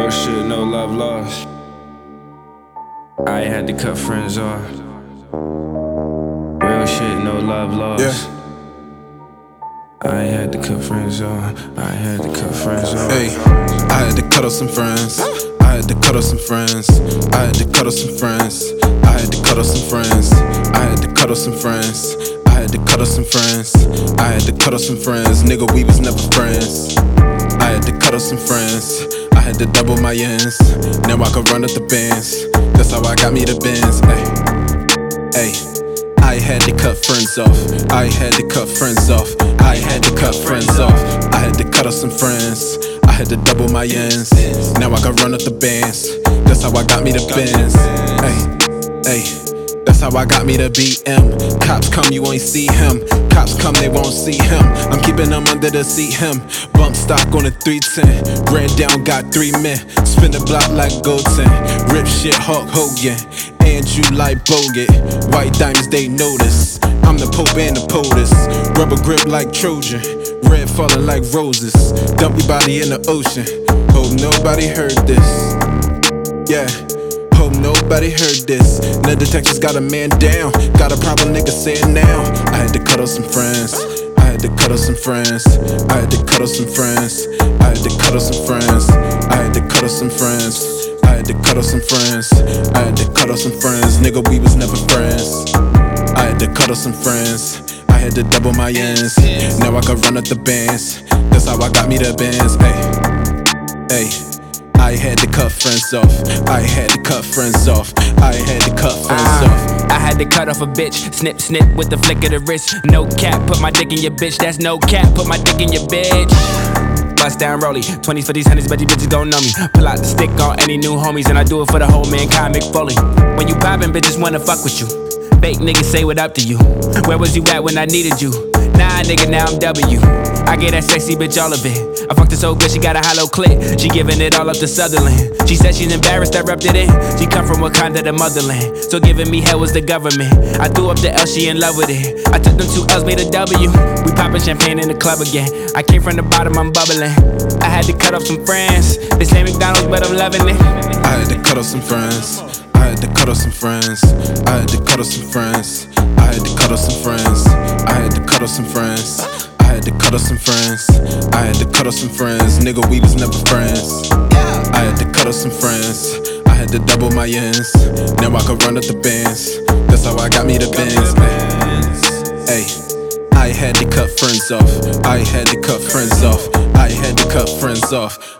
Real shit, no love lost. I had to cut friends off. Real shit, no love lost. Yeah. I had to cut friends off. I had to cut friends off. Hey, I had to cut off some friends. I had to cut off some friends. I had to cut off some friends. I had to cut off some friends. I had to cut off some friends. I had to cut off some friends. I had to cut off some friends. Nigga, we was never friends. I had to cut off some friends. I had to double my ends. Now I can run up the bands. That's how I got me the Benz. Hey, hey. I had to cut friends off. I had to cut friends off. I had to cut friends off. I had to cut off some friends. I had to double my ends. Now I can run up the bands. That's how I got me the Benz. Hey, hey. That's how I got me the BM. Cops come, you ain't see him. Cops come, they won't see him. I'm keeping them under the seat, him. Bump stock on a 310. Ran down, got three men. Spin the block like Goldson. Rip shit, Hulk Hogan. And you like Bogut. White diamonds, they notice. I'm the Pope and the POTUS. Rubber grip like Trojan. Red falling like roses. Dump your body in the ocean. Hope nobody heard this. Yeah hope nobody heard this. No detectives got a man down. Got a problem, nigga, say it now. I had to cut off some friends. I had to cut off some friends. I had to cut off some friends. I had to cut off some friends. I had to cut off some friends. I had to cut off some friends. I had to some friends. Nigga, we was never friends. I had to cut off some friends. I had to double my ends. Now I can run up the bands. That's how I got me the Benz. Hey, hey. I had to cut friends off. I had to cut friends off. I had to cut friends uh, off. I had to cut off a bitch. Snip, snip with the flick of the wrist. No cap, put my dick in your bitch. That's no cap, put my dick in your bitch. Bust down rolly, 20s for these honeys, but these bitches gon' know me. Pull out the stick on any new homies, and I do it for the whole mankind, Mick Foley. When you poppin', bitches wanna fuck with you. Fake niggas say what up to you. Where was you at when I needed you? Nah, nigga, now I'm W. I get that sexy bitch all of it. I fucked her so good, she got a hollow clit. She giving it all up to Sutherland. She said she's embarrassed, I rubbed it in. She come from Wakanda, the motherland. So giving me hell was the government. I threw up the L, she in love with it. I took them two L's, made a W. We poppin' champagne in the club again. I came from the bottom, I'm bubbling. I had to cut off some friends. They say McDonald's, but I'm loving it. I had to cut off some friends. I had to cut off some friends. I had to cut off some friends. I had to cut off some friends. I had to cut off some friends. I had to cut off some friends. I had to cut off some friends. Nigga, we was never friends. I had to cut off some friends. I had to double my ends. Now I can run up the bands. That's how I got me the Benz. Man. Hey, I had to cut friends off. I had to cut friends off. I had to cut friends off.